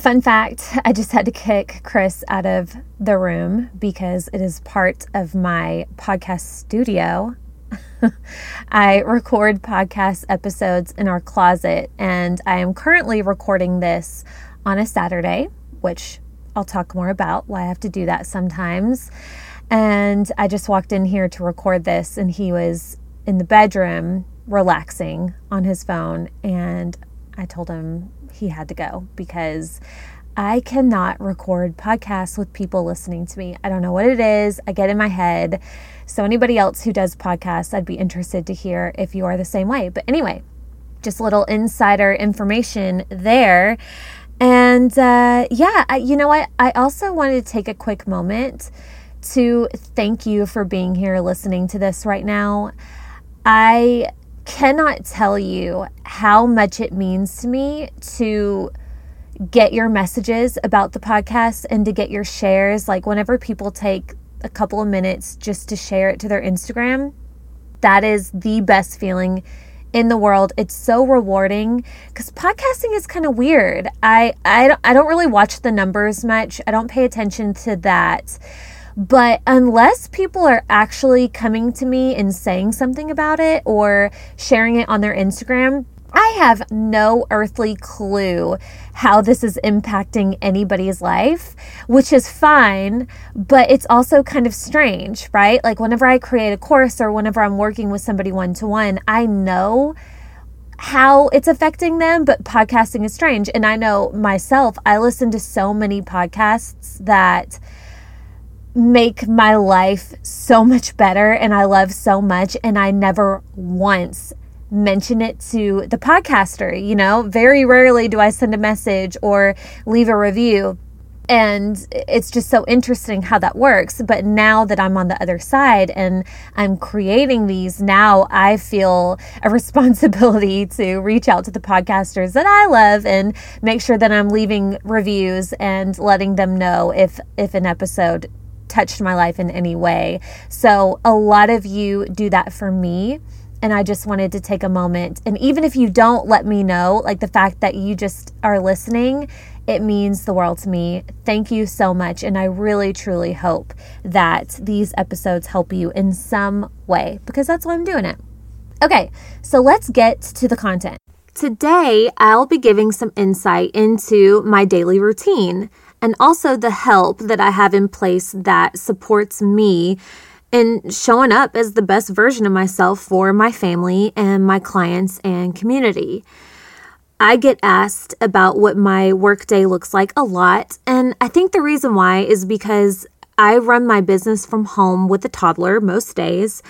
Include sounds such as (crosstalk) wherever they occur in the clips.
Fun fact I just had to kick Chris out of the room because it is part of my podcast studio. (laughs) I record podcast episodes in our closet, and I am currently recording this on a Saturday, which I'll talk more about why I have to do that sometimes. And I just walked in here to record this, and he was in the bedroom relaxing on his phone and I told him he had to go because I cannot record podcasts with people listening to me. I don't know what it is. I get in my head. So, anybody else who does podcasts, I'd be interested to hear if you are the same way. But anyway, just a little insider information there. And uh, yeah, I, you know what? I also wanted to take a quick moment to thank you for being here listening to this right now. I cannot tell you how much it means to me to get your messages about the podcast and to get your shares. Like, whenever people take a couple of minutes just to share it to their Instagram, that is the best feeling in the world. It's so rewarding because podcasting is kind of weird. I, I, I don't really watch the numbers much, I don't pay attention to that. But unless people are actually coming to me and saying something about it or sharing it on their Instagram, I have no earthly clue how this is impacting anybody's life, which is fine, but it's also kind of strange, right? Like, whenever I create a course or whenever I'm working with somebody one to one, I know how it's affecting them, but podcasting is strange. And I know myself, I listen to so many podcasts that make my life so much better and I love so much. And I never once mention it to the podcaster. You know, very rarely do I send a message or leave a review. And it's just so interesting how that works. But now that I'm on the other side and I'm creating these, now I feel a (laughs) responsibility to reach out to the podcasters that I love and make sure that I'm leaving reviews and letting them know if if an episode touched my life in any way. So, a lot of you do that for me. And I just wanted to take a moment. And even if you don't let me know, like the fact that you just are listening, it means the world to me. Thank you so much. And I really, truly hope that these episodes help you in some way because that's why I'm doing it. Okay, so let's get to the content. Today, I'll be giving some insight into my daily routine and also the help that I have in place that supports me in showing up as the best version of myself for my family and my clients and community. I get asked about what my workday looks like a lot, and I think the reason why is because I run my business from home with a toddler most days,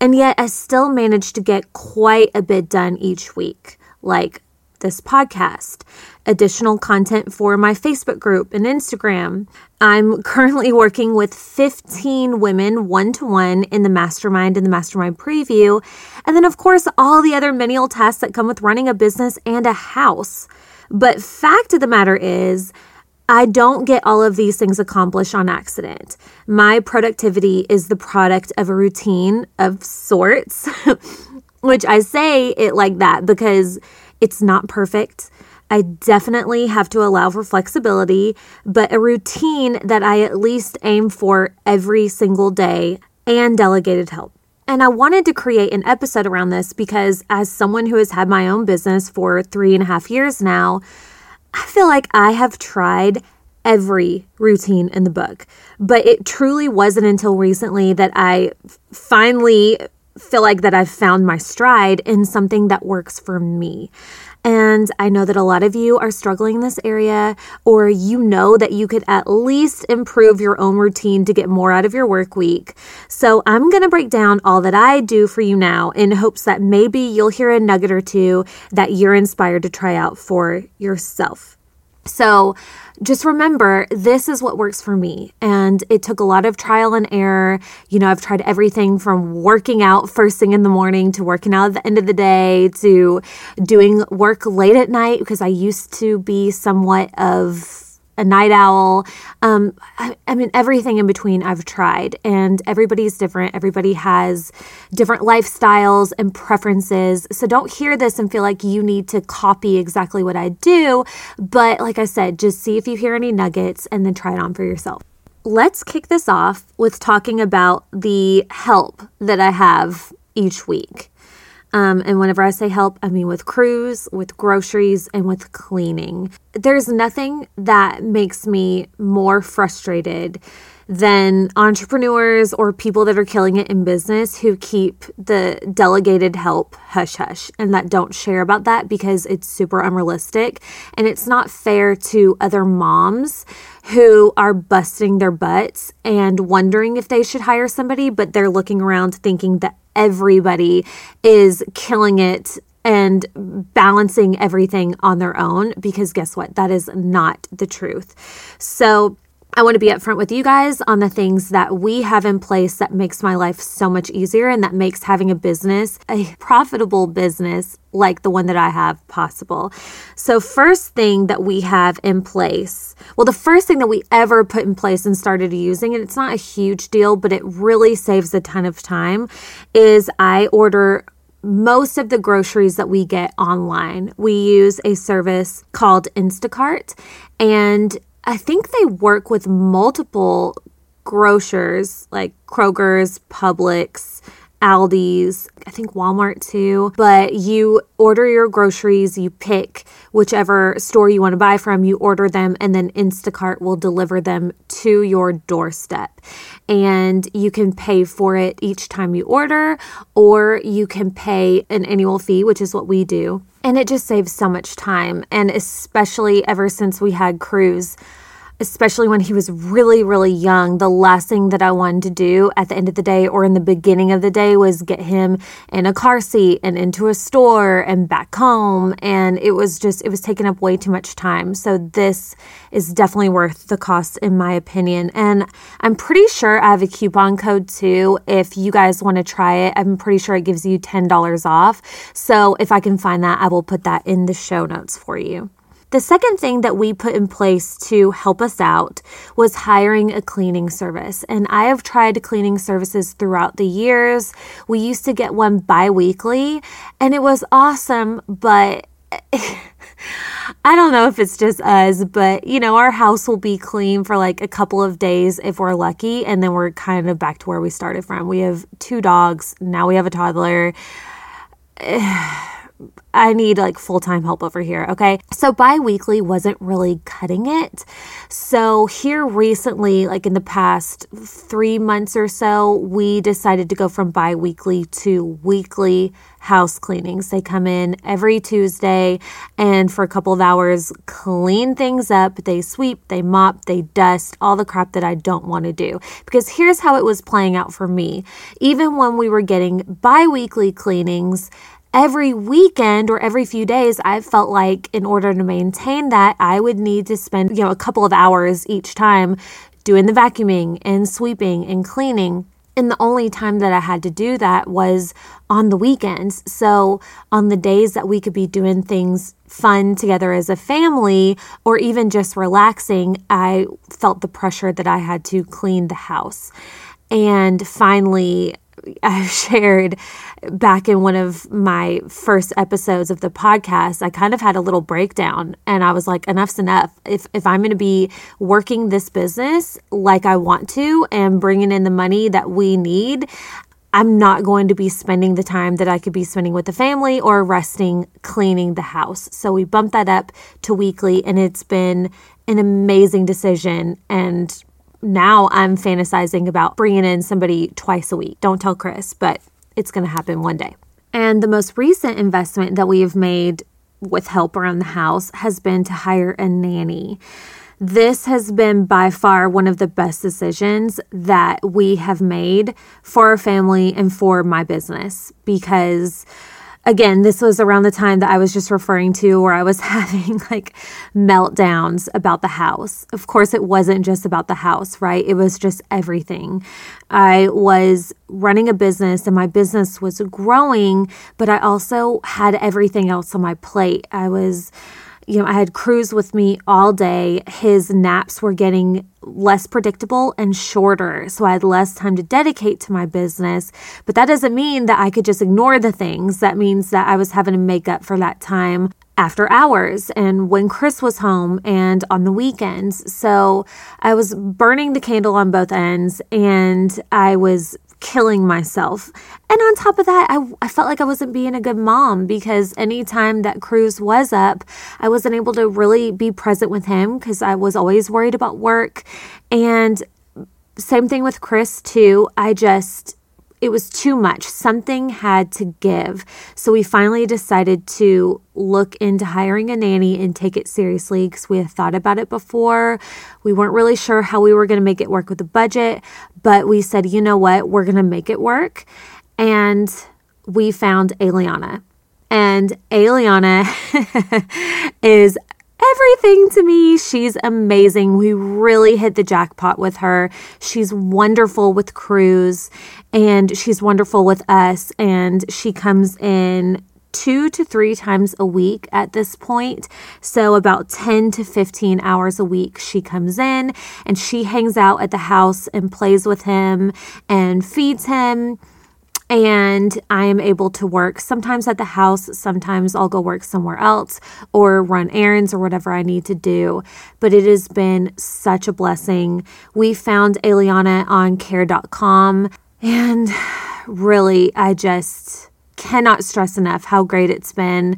and yet I still manage to get quite a bit done each week, like this podcast, additional content for my Facebook group and Instagram. I'm currently working with 15 women one to one in the mastermind and the mastermind preview. And then, of course, all the other menial tasks that come with running a business and a house. But fact of the matter is, I don't get all of these things accomplished on accident. My productivity is the product of a routine of sorts, (laughs) which I say it like that because it's not perfect. I definitely have to allow for flexibility, but a routine that I at least aim for every single day and delegated help. And I wanted to create an episode around this because, as someone who has had my own business for three and a half years now, I feel like I have tried every routine in the book. But it truly wasn't until recently that I finally feel like that I've found my stride in something that works for me. And I know that a lot of you are struggling in this area, or you know that you could at least improve your own routine to get more out of your work week. So I'm going to break down all that I do for you now in hopes that maybe you'll hear a nugget or two that you're inspired to try out for yourself. So, just remember this is what works for me. And it took a lot of trial and error. You know, I've tried everything from working out first thing in the morning to working out at the end of the day to doing work late at night because I used to be somewhat of a night owl. Um, I, I, mean, everything in between I've tried, and everybody's different. Everybody has different lifestyles and preferences. So don't hear this and feel like you need to copy exactly what I do. But like I said, just see if you hear any nuggets and then try it on for yourself. Let's kick this off with talking about the help that I have each week. Um, and whenever I say help, I mean with Cruz, with groceries, and with cleaning. There's nothing that makes me more frustrated than entrepreneurs or people that are killing it in business who keep the delegated help hush hush and that don't share about that because it's super unrealistic and it's not fair to other moms who are busting their butts and wondering if they should hire somebody, but they're looking around thinking that everybody is killing it and balancing everything on their own because guess what? That is not the truth. So, I want to be upfront with you guys on the things that we have in place that makes my life so much easier and that makes having a business, a profitable business like the one that I have possible. So, first thing that we have in place, well, the first thing that we ever put in place and started using, and it's not a huge deal, but it really saves a ton of time, is I order most of the groceries that we get online. We use a service called Instacart, and I think they work with multiple grocers like Kroger's, Publix, Aldi's, I think Walmart too. But you order your groceries, you pick whichever store you want to buy from, you order them, and then Instacart will deliver them to your doorstep. And you can pay for it each time you order, or you can pay an annual fee, which is what we do. And it just saves so much time. And especially ever since we had Cruz especially when he was really, really young, the last thing that I wanted to do at the end of the day or in the beginning of the day was get him in a car seat and into a store and back home. And it was just, it was taking up way too much time. So this is definitely worth the cost, in my opinion. And I'm pretty sure I have a coupon code too. If you guys want to try it, I'm pretty sure it gives you $10 off. So if I can find that, I will put that in the show notes for you. The second thing that we put in place to help us out was hiring a cleaning service. And I have tried cleaning services throughout the years. We used to get one bi weekly, and it was awesome, but. (laughs) I don't know if it's just us, but you know, our house will be clean for like a couple of days if we're lucky, and then we're kind of back to where we started from. We have two dogs, now we have a toddler. (sighs) I need like full time help over here. Okay. So bi weekly wasn't really cutting it. So here recently, like in the past three months or so, we decided to go from bi weekly to weekly house cleanings. They come in every Tuesday and for a couple of hours clean things up. They sweep, they mop, they dust, all the crap that I don't want to do. Because here's how it was playing out for me. Even when we were getting bi weekly cleanings, every weekend or every few days, I felt like in order to maintain that, I would need to spend, you know, a couple of hours each time doing the vacuuming and sweeping and cleaning. And the only time that I had to do that was on the weekends. So, on the days that we could be doing things fun together as a family or even just relaxing, I felt the pressure that I had to clean the house. And finally, (laughs) I shared back in one of my first episodes of the podcast, I kind of had a little breakdown and I was like, enough's enough. If, if I'm going to be working this business like I want to and bringing in the money that we need, I'm not going to be spending the time that I could be spending with the family or resting cleaning the house. So we bumped that up to weekly and it's been an amazing decision and now I'm fantasizing about bringing in somebody twice a week. Don't tell Chris, but it's going to happen one day. And the most recent investment that we have made with help around the house has been to hire a nanny. This has been by far one of the best decisions that we have made for our family and for my business because again, this was around the time that I was just referring to where I was (laughs) having like meltdowns about the house. Of course, it wasn't just about the house, right? It was just everything. I was running a business and my business was growing, but I also had everything else on my plate. I was you know, I had Cruz with me all day. His naps were getting less predictable and shorter. So I had less time to dedicate to my business. But that doesn't mean that I could just ignore the things. That means that I was having to make up for that time after hours and when Chris was home and on the weekends. So I was burning the candle on both ends and I was killing myself. And on top of that, I, I felt like I wasn't being a good mom because anytime that Cruz was up, I wasn't able to really be present with him because I was always worried about work. And same thing with Chris, too. I just, it was too much. Something had to give. So we finally decided to look into hiring a nanny and take it seriously because we had thought about it before. We weren't really sure how we were going to make it work with the budget, but we said, you know what, we're going to make it work. And we found Aliana. And Aliana (laughs) is everything to me. She's amazing. We really hit the jackpot with her. She's wonderful with Cruz and she's wonderful with us. And she comes in two to three times a week at this point. So, about 10 to 15 hours a week, she comes in and she hangs out at the house and plays with him and feeds him and I am able to work sometimes at the house, sometimes I'll go work somewhere else or run errands or whatever I need to do. But it has been such a blessing. We found Aliana on care.com and really, I just cannot stress enough how great it's been.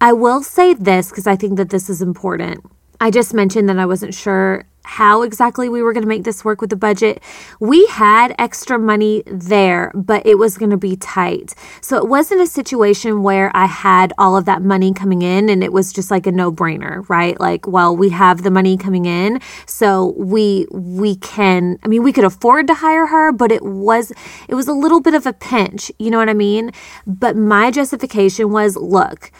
I will say this because I think that this is important. I just mentioned that I wasn't sure how exactly we were going to make this work with the budget. We had extra money there, but it was going to be tight. So it wasn't a situation where I had all of that money coming in and it was just like a no-brainer, right? Like, well, we have the money coming in, so we we can I mean, we could afford to hire her, but it was it was a little bit of a pinch, you know what I mean? But my justification was, look,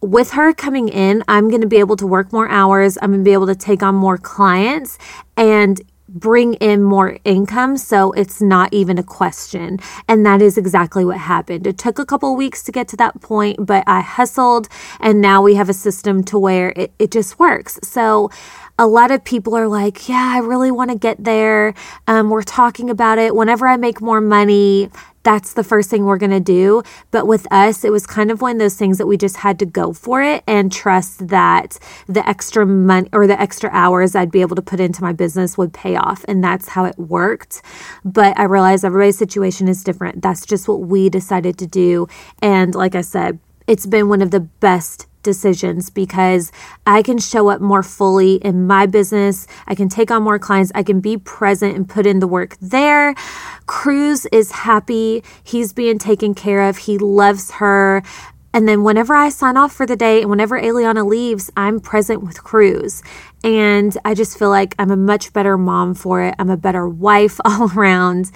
with her coming in, I'm going to be able to work more hours. I'm going to be able to take on more clients and bring in more income so it's not even a question. And that is exactly what happened. It took a couple weeks to get to that point but i hustled and now we have a system to where it, it just works. So a lot of people are like yeah i really want to get there. Um, we're talking about it. Whenever i make more money that's the first thing we're going to do. But with us, it was kind of one of those things that we just had to go for it and trust that the extra money or the extra hours I'd be able to put into my business would pay off. And that's how it worked. But I realize everybody's situation is different. That's just what we decided to do. And like I said, it's been one of the best decisions because I can show up more fully in my business. I can take on more clients. I can be present and put in the work there. Cruz is happy. He's being taken care of. He loves her. And then whenever I sign off for the day and whenever Aliana leaves, I'm present with Cruz. And I just feel like I'm a much better mom for it. I'm a better wife (laughs) all around,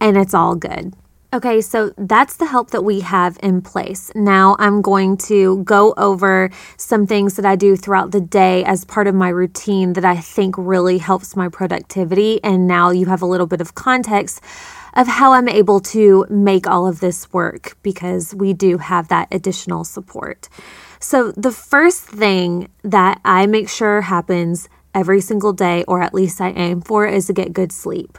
and it's all good. Okay, so that's the help that we have in place. Now I'm going to go over some things that I do throughout the day as part of my routine that I think really helps my productivity. And now you have a little bit of context of how I'm able to make all of this work because we do have that additional support. So, the first thing that I make sure happens every single day, or at least I aim for, is to get good sleep.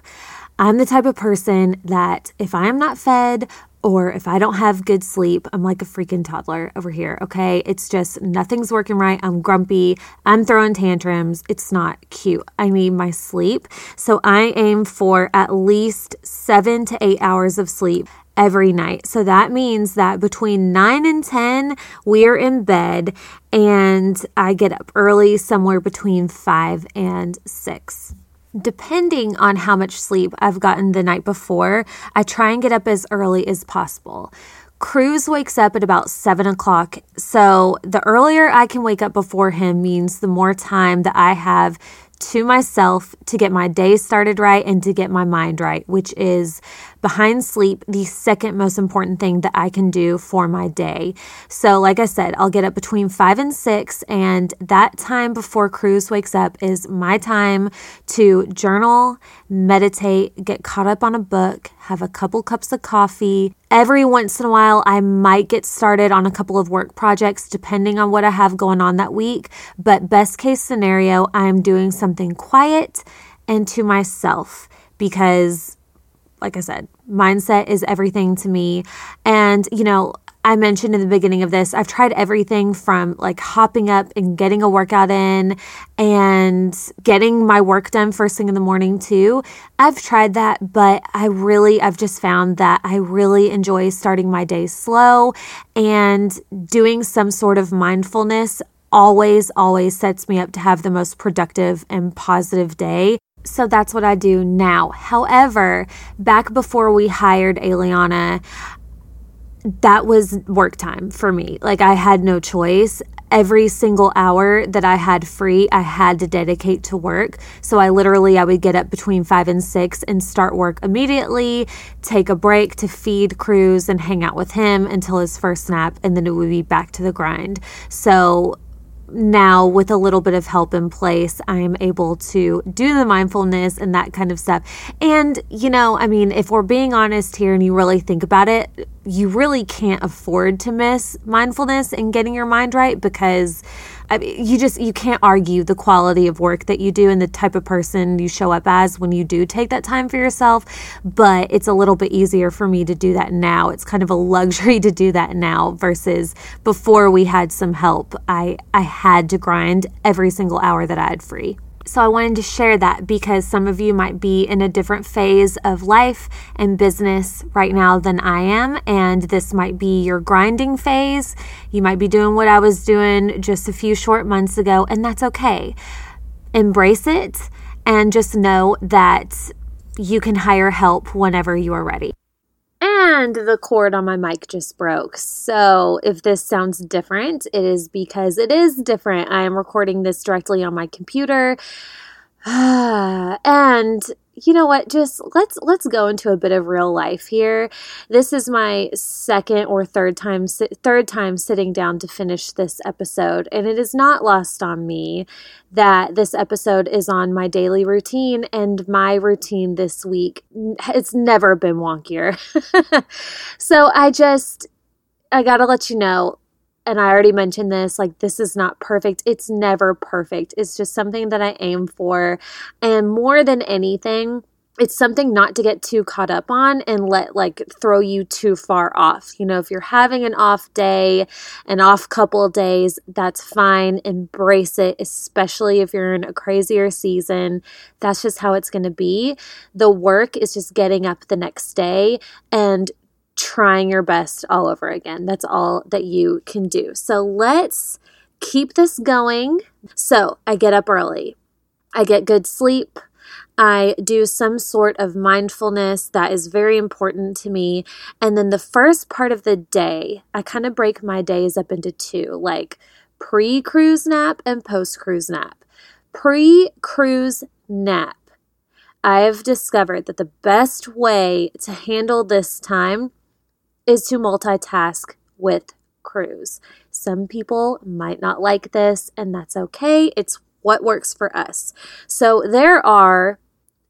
I'm the type of person that if I am not fed or if I don't have good sleep, I'm like a freaking toddler over here, okay? It's just nothing's working right. I'm grumpy. I'm throwing tantrums. It's not cute. I need my sleep. So I aim for at least seven to eight hours of sleep every night. So that means that between 9 and 10, we're in bed, and I get up early, somewhere between 5 and 6 depending on how much sleep I've gotten the night before, I try and get up as early as possible. Cruz wakes up at about seven o'clock. So the earlier I can wake up before him means the more time that I have to myself to get my day started right and to get my mind right, which is behind sleep the second most important thing that I can do for my day. So, like I said, I'll get up between five and six, and that time before Cruz wakes up is my time to journal, meditate, get caught up on a book, have a couple cups of coffee. Every once in a while, I might get started on a couple of work projects depending on what I have going on that week. But, best case scenario, I'm doing something quiet and to myself because, like I said, mindset is everything to me. And, you know, I mentioned in the beginning of this, I've tried everything from like hopping up and getting a workout in and getting my work done first thing in the morning too. I've tried that, but I really, I've just found that I really enjoy starting my day slow and doing some sort of mindfulness always, always sets me up to have the most productive and positive day. So that's what I do now. However, back before we hired Aliana, that was work time for me. Like I had no choice. Every single hour that I had free, I had to dedicate to work. So I literally I would get up between 5 and 6 and start work immediately, take a break to feed Cruz and hang out with him until his first nap and then it would be back to the grind. So now with a little bit of help in place i'm able to do the mindfulness and that kind of stuff. And you know i mean if we're being honest here and you really think about it you really can't afford to miss mindfulness and getting your mind right because I mean, you just you can't argue the quality of work that you do and the type of person you show up as when you do take that time for yourself but it's a little bit easier for me to do that now. It's kind of a luxury (laughs) to do that now versus before we had some help. I i had to grind every single hour that i had free so I wanted to share that because some of you might be in a different phase of life and business right now than I am. And this might be your grinding phase. You might be doing what I was doing just a few short months ago, and that's okay. Embrace it and just know that you can hire help whenever you are ready. And the cord on my mic just broke. So if this sounds different, it is because it is different. I am recording this directly on my computer. (sighs) and you know what just let's let's go into a bit of real life here. This is my second or third time third time sitting down to finish this episode and it is not lost on me that this episode is on my daily routine and my routine this week it's never been wonkier. (laughs) So i just i got to let you know and I already mentioned this, like, this is not perfect. It's never perfect. It's just something that I aim for. And more than anything, it's something not to get too caught up on and let like throw you too far off. You know, if you're having an off day, an off couple days, that's fine. Embrace it, especially if you're in a crazier season. That's just how it's going to be. The work is just getting up the next day and trying your best all over again. That's all that you can do. So let's keep this going. So I get up early, I get good sleep. I do some sort of mindfulness that is very important to me. And then the first part of the day, I kind of break my days up into two like pre Cruz nap and post Cruz nap. Pre Cruz nap. I have discovered that the best way to handle this time is to multitask with Cruz. Some people might not like this, and that's okay. It's what works for us. So there are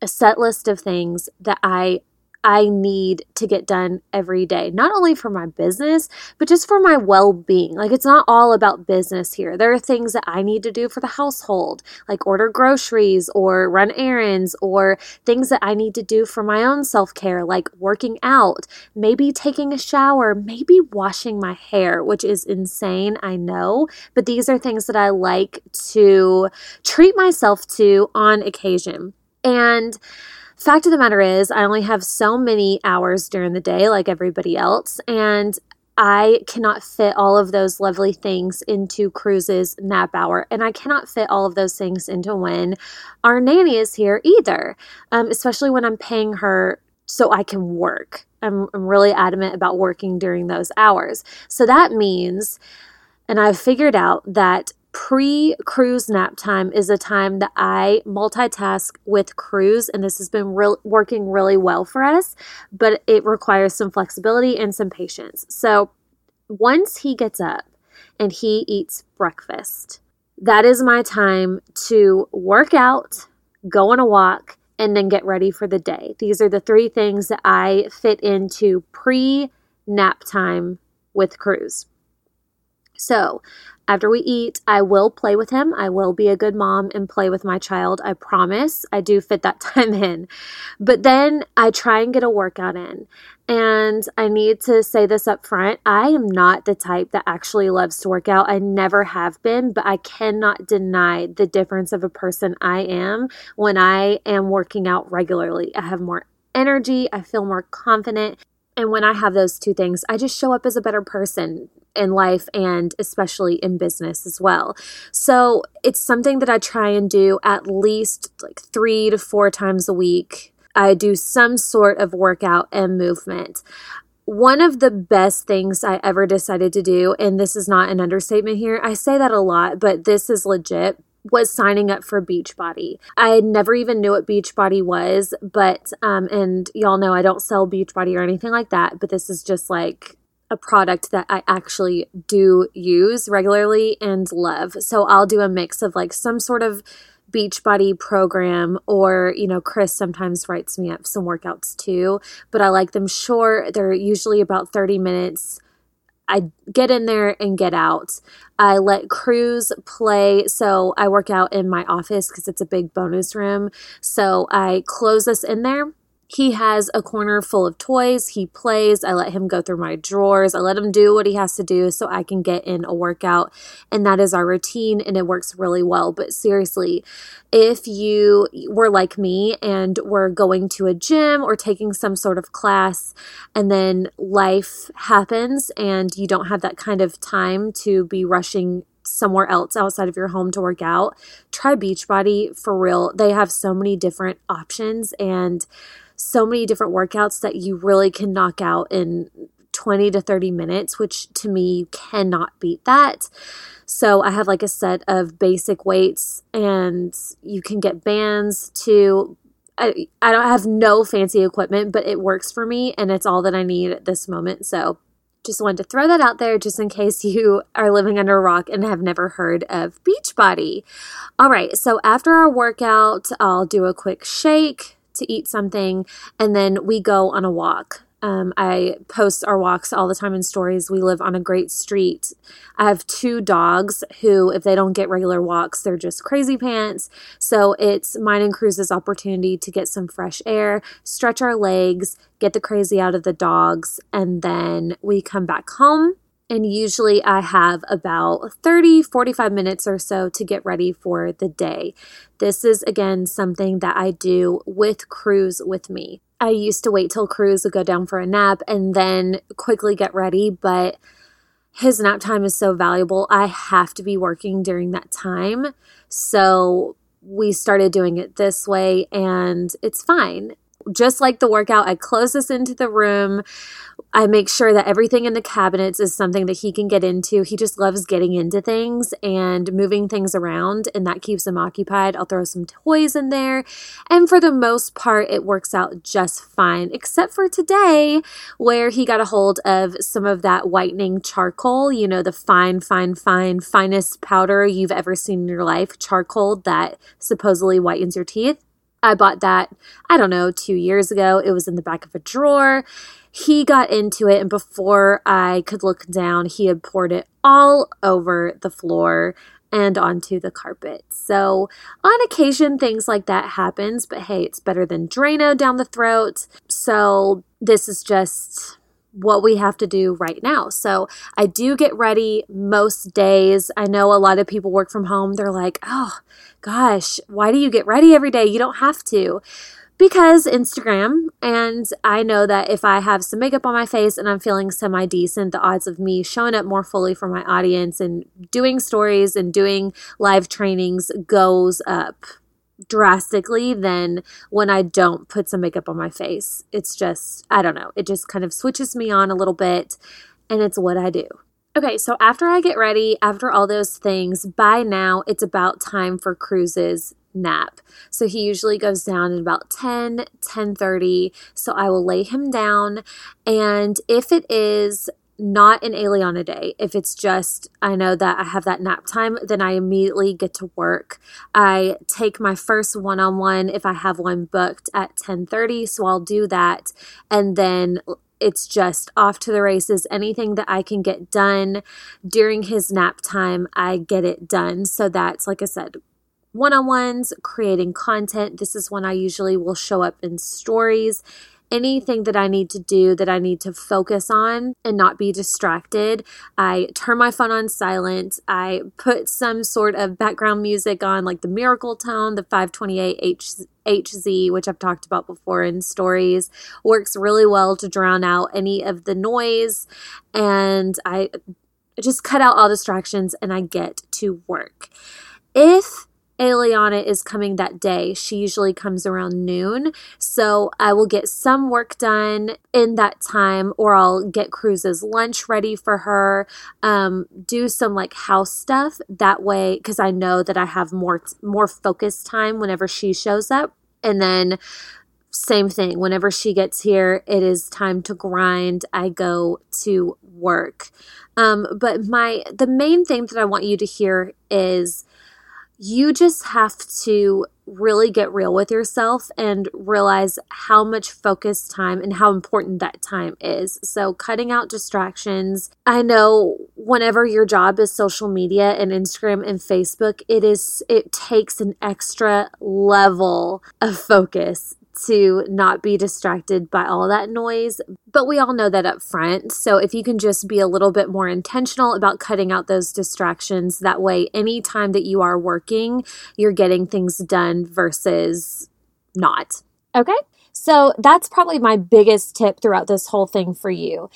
a set list of things that I I need to get done every day, not only for my business, but just for my well being. Like, it's not all about business here. There are things that I need to do for the household, like order groceries or run errands, or things that I need to do for my own self care, like working out, maybe taking a shower, maybe washing my hair, which is insane, I know. But these are things that I like to treat myself to on occasion. And Fact of the matter is, I only have so many hours during the day, like everybody else, and I cannot fit all of those lovely things into Cruz's nap hour, and I cannot fit all of those things into when our nanny is here either, um, especially when I'm paying her so I can work. I'm, I'm really adamant about working during those hours. So that means, and I've figured out that pre Cruz nap time is a time that I multitask with Cruz, and this has been working really well for us, but it requires some flexibility and some patience. So once he gets up and he eats breakfast, that is my time to work out, go on a walk, and then get ready for the day. These are the three things that I fit into pre nap time with Cruz. So, after we eat, I will play with him. I will be a good mom and play with my child. I promise. I do fit that (laughs) time in. But then I try and get a workout in. And I need to say this up front. I am not the type that actually loves to work out. I never have been, but I cannot deny the difference of a person I am when I am working out regularly. I have more energy, I feel more confident. And when I have those two things, I just show up as a better person in life and especially in business as well. So it's something that I try and do at least like three to four times a week. I do some sort of workout and movement. One of the best things I ever decided to do, and this is not an understatement here, I say that a lot, but this is legit was signing up for Beachbody. I never even knew what Beachbody was, but um and y'all know I don't sell Beachbody or anything like that, but this is just like a product that I actually do use regularly and love. So I'll do a mix of like some sort of Beachbody program or, you know, Chris sometimes writes me up some workouts too, but I like them short. They're usually about 30 minutes. I get in there and get out. I let Cruz play. So I work out in my office because it's a big bonus room. So I close us in there he has a corner full of toys. He plays. I let him go through my drawers. I let him do what he has to do so I can get in a workout. And that is our routine, and it works really well. But seriously, if you were like me and were going to a gym or taking some sort of class, and then life happens and you don't have that kind of time to be rushing somewhere else outside of your home to work out, try Beachbody for real. They have so many different options and so many different workouts that you really can knock out in 20 to 30 minutes, which to me you cannot beat that. So I have like a set of basic weights and you can get bands too. I, I don't have no fancy equipment, but it works for me and it's all that I need at this moment. So just wanted to throw that out there just in case (laughs) you are living under a rock and have never heard of Beachbody. All right, so after our workout, I'll do a quick shake, to eat something, and then we go on a walk. Um, I post our walks all the time in stories. We live on a great street. I have two dogs who, if they don't get regular walks, they're just crazy pants. So it's mine and Cruz's opportunity to get some fresh air, stretch our legs, get the crazy out of the dogs, and then we come back home and usually I have about 30, 45 minutes or so to get ready for the day. This is again something that I do with Cruz with me. I used to wait till Cruz would go down for a nap and then quickly get ready, but his nap time is so valuable. I have to be working during that time. So we started doing it this way and it's fine just like the workout, I close this into the room. I make sure that everything in the cabinets is something that he can get into. He just loves getting into things and moving things around, and that keeps him occupied. I'll throw some toys in there, and for the most part, it works out just fine, except for today, where he got a hold of some of that whitening charcoal, you know, the fine, fine, fine, finest powder you've ever seen in your life, charcoal that supposedly whitens your teeth. I bought that, I don't know, two years ago. It was in the back of a drawer. He got into it, and before I could look down, he had poured it all over the floor and onto the carpet. So, on occasion, things like that happens, but hey, it's better than Drano down the throat. So, this is just what we have to do right now. So I do get ready most days. I know a lot of people work from home. They're like, oh gosh, why do you get ready every day? You don't have to. Because Instagram, and I know that if I have some makeup on my face and I'm feeling semi decent, the odds of me showing up more fully for my audience and doing stories and doing live trainings goes up drastically than when I don't put some makeup on my face. It's just, I don't know, it just kind of switches me on a little bit and it's what I do. Okay, so after I get ready, after all those things, by now it's about time for Cruz's nap. So he usually goes down at about 10, 10:30. So I will lay him down and if it is not an Aliana day. If it's just I know that I have that nap time, then I immediately get to work. I take my first one-on-one if I have one booked at 10:30, so I'll do that and then it's just off to the races. Anything that I can get done during his nap time, I get it done. So that's like I said, one on ones, creating content. This is when I usually will show up in stories. Anything that I need to do that I need to focus on and not be distracted, I turn my phone on silent. I put some sort of background music on, like the Miracle Tone, the 528 H. HZ, which I've talked about before in stories, works really well to drown out any of the noise. And I just cut out all distractions and I get to work. If Aliana is coming that day. She usually comes around noon. So I will get some work done in that time, or I'll get Cruz's lunch ready for her, um, do some like house stuff that way, because I know that I have more more focused time whenever she shows up. And then same thing whenever she gets here it is time to grind i go to work um, but my the main thing that i want you to hear is you just have to really get real with yourself and realize how much focus time and how important that time is. So, cutting out distractions. I know whenever your job is social media and Instagram and Facebook, it is it takes an extra level of focus to not be distracted by all that noise. But we all know that up front. So if you can just be a little bit more intentional about cutting out those distractions, that way, anytime that you are working, you're getting things done versus not. Okay. So that's probably my biggest tip throughout this whole thing for you.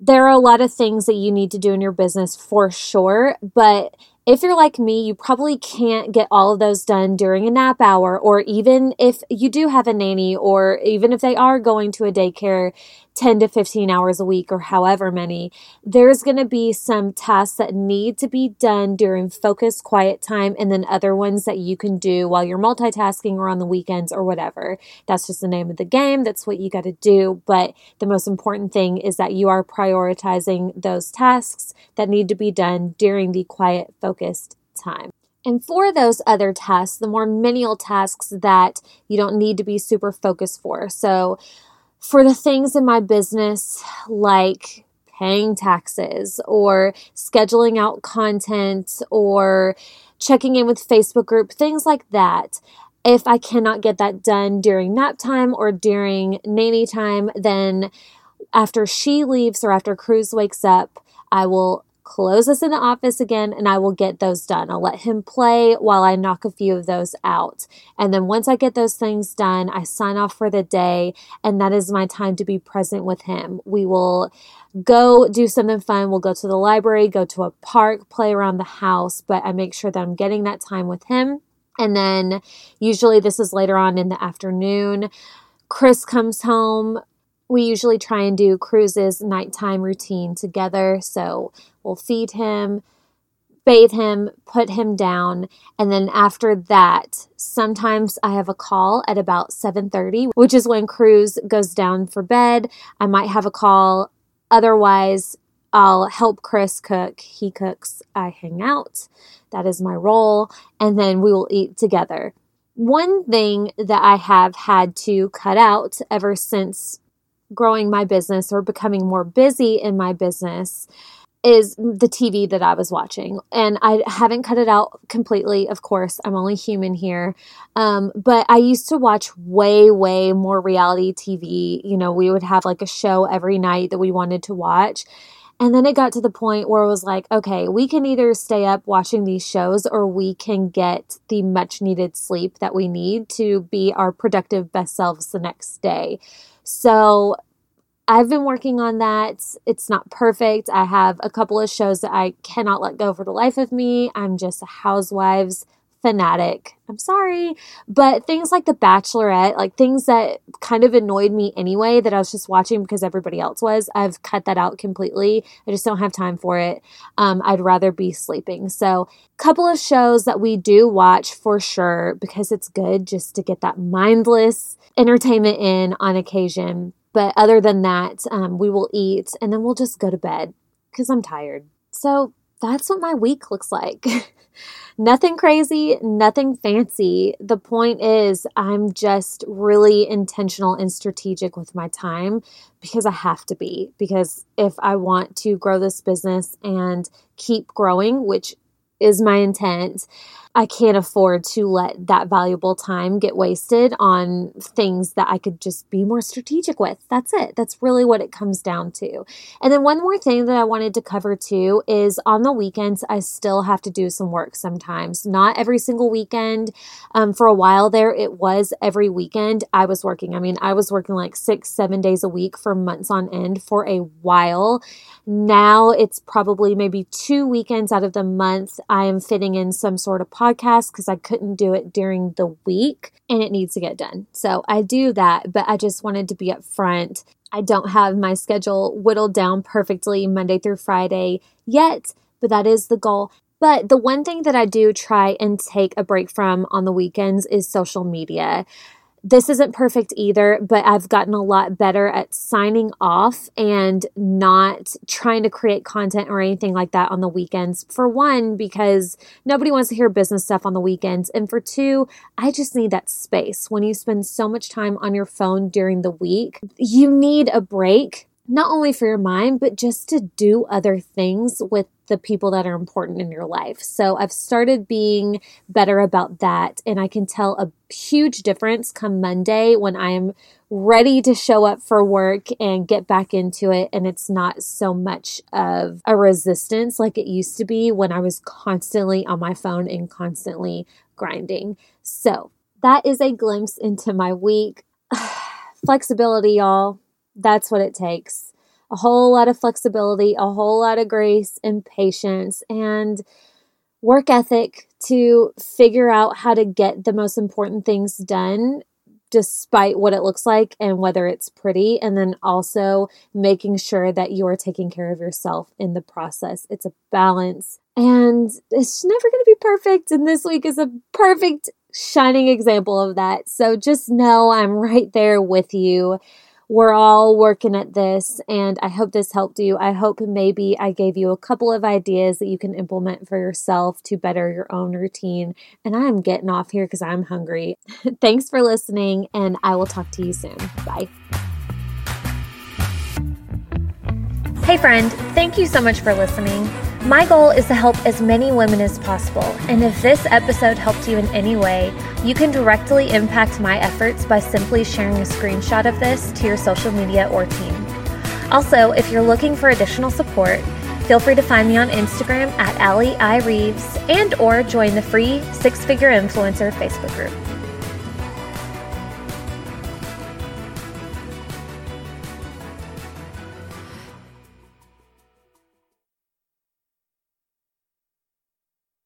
There are a lot of things that you need to do in your business for sure, but if you're like me, you probably can't get all of those done during a nap hour, or even if you do have a nanny, or even if they are going to a daycare, 10 to 15 hours a week or however many, there's going to be some tasks that need to be done during focused quiet time, and then other ones that you can do while you're multitasking or on the weekends or whatever. That's just the name of the game. That's what you got to do. But the most important thing is that you are prioritizing those tasks that need to be done during the quiet, focused time. And for those other tasks, the more menial tasks that you don't need to be super focused for. So, for the things in my business like paying taxes or scheduling out content or checking in with Facebook group, things like that. If I cannot get that done during nap time or during nanny time, then after she leaves or after Cruz wakes up, I will close us in the office again and I will get those done. I'll let him play while I knock a few of those out. And then once I get those things done, I sign off for the day and that is my time to be present with him. We will go do something fun. We'll go to the library, go to a park, play around the house, but I make sure that I'm getting that time with him. And then usually this is later on in the afternoon. Chris comes home we usually try and do Cruz's nighttime routine together. So we'll feed him, bathe him, put him down, and then after that, sometimes I have a call at about 7:30, which is when Cruz goes down for bed. I might have a call. Otherwise, I'll help Chris cook. He cooks, I hang out. That is my role, and then we will eat together. One thing that I have had to cut out ever since growing my business or becoming more busy in my business is the TV that I was watching. And I haven't cut it out completely, of course. I'm only human here. Um, but I used to watch way, way more reality TV. You know, we would have like a show every night that we wanted to watch. And then it got to the point where it was like, okay, we can either stay up watching these shows or we can get the much needed sleep that we need to be our productive best selves the next day. So I've been working on that. It's not perfect. I have a couple of shows that I cannot let go for the life of me. I'm just a housewives fanatic. I'm sorry. But things like The Bachelorette, like things that kind of annoyed me anyway, that I was just watching because everybody else was, I've cut that out completely. I just don't have time for it. Um, I'd rather be sleeping. So, a couple of shows that we do watch for sure because it's good just to get that mindless entertainment in on occasion. But other than that, um, we will eat and then we'll just go to bed because I'm tired. So, that's what my week looks like. (laughs) nothing crazy, nothing fancy. The point is, I'm just really intentional and strategic with my time because I have to be. Because if I want to grow this business and keep growing, which is my intent, I can't afford to let that valuable time get wasted on things that I could just be more strategic with. That's it. That's really what it comes down to. And then one more thing that I wanted to cover too is on the weekends, I still have to do some work sometimes. Not every single weekend. Um, for a while there, it was every weekend I was working. I mean, I was working like six, seven days a week for months on end for a while. Now it's probably maybe two weekends out of the month I am fitting in some sort of podcast because I couldn't do it during the week and it needs to get done. So I do that, but I just wanted to be upfront. I don't have my schedule whittled down perfectly Monday through Friday yet, but that is the goal. But the one thing that I do try and take a break from on the weekends is social media this isn't perfect either, but I've gotten a lot better at signing off and not trying to create content or anything like that on the weekends. For one, because nobody wants to hear business stuff on the weekends. And for two, I just need that space. When you spend so much time on your phone during the week, you need a break not only for your mind, but just to do other things with the people that are important in your life. So I've started being better about that. And I can tell a huge difference come Monday when I am ready to show up for work and get back into it. And it's not so much of a resistance like it used to be when I was constantly on my phone and constantly grinding. So that is a glimpse into my week. (sighs) Flexibility, y'all that's what it takes. A whole lot of flexibility, a whole lot of grace and patience and work ethic to figure out how to get the most important things done despite what it looks like and whether it's pretty. And then also making sure that you're taking care of yourself in the process. It's a balance and it's never going to be perfect. And this week is a perfect shining example of that. So just know I'm right there with you we're all working at this and I hope this helped you. I hope maybe I gave you a couple of ideas that you can implement for yourself to better your own routine. And I am getting off here because I'm hungry. (laughs) Thanks for listening, and I will talk to you soon. Bye. Hey, friend, thank you so much for listening. My goal is to help as many women as possible, and if this episode helped you in any way, you can directly impact my efforts by simply sharing a screenshot of this to your social media or team. Also, if you're looking for additional support, feel free to find me on Instagram at Allie I. Reeves and or join the free Six Figure Influencer Facebook group.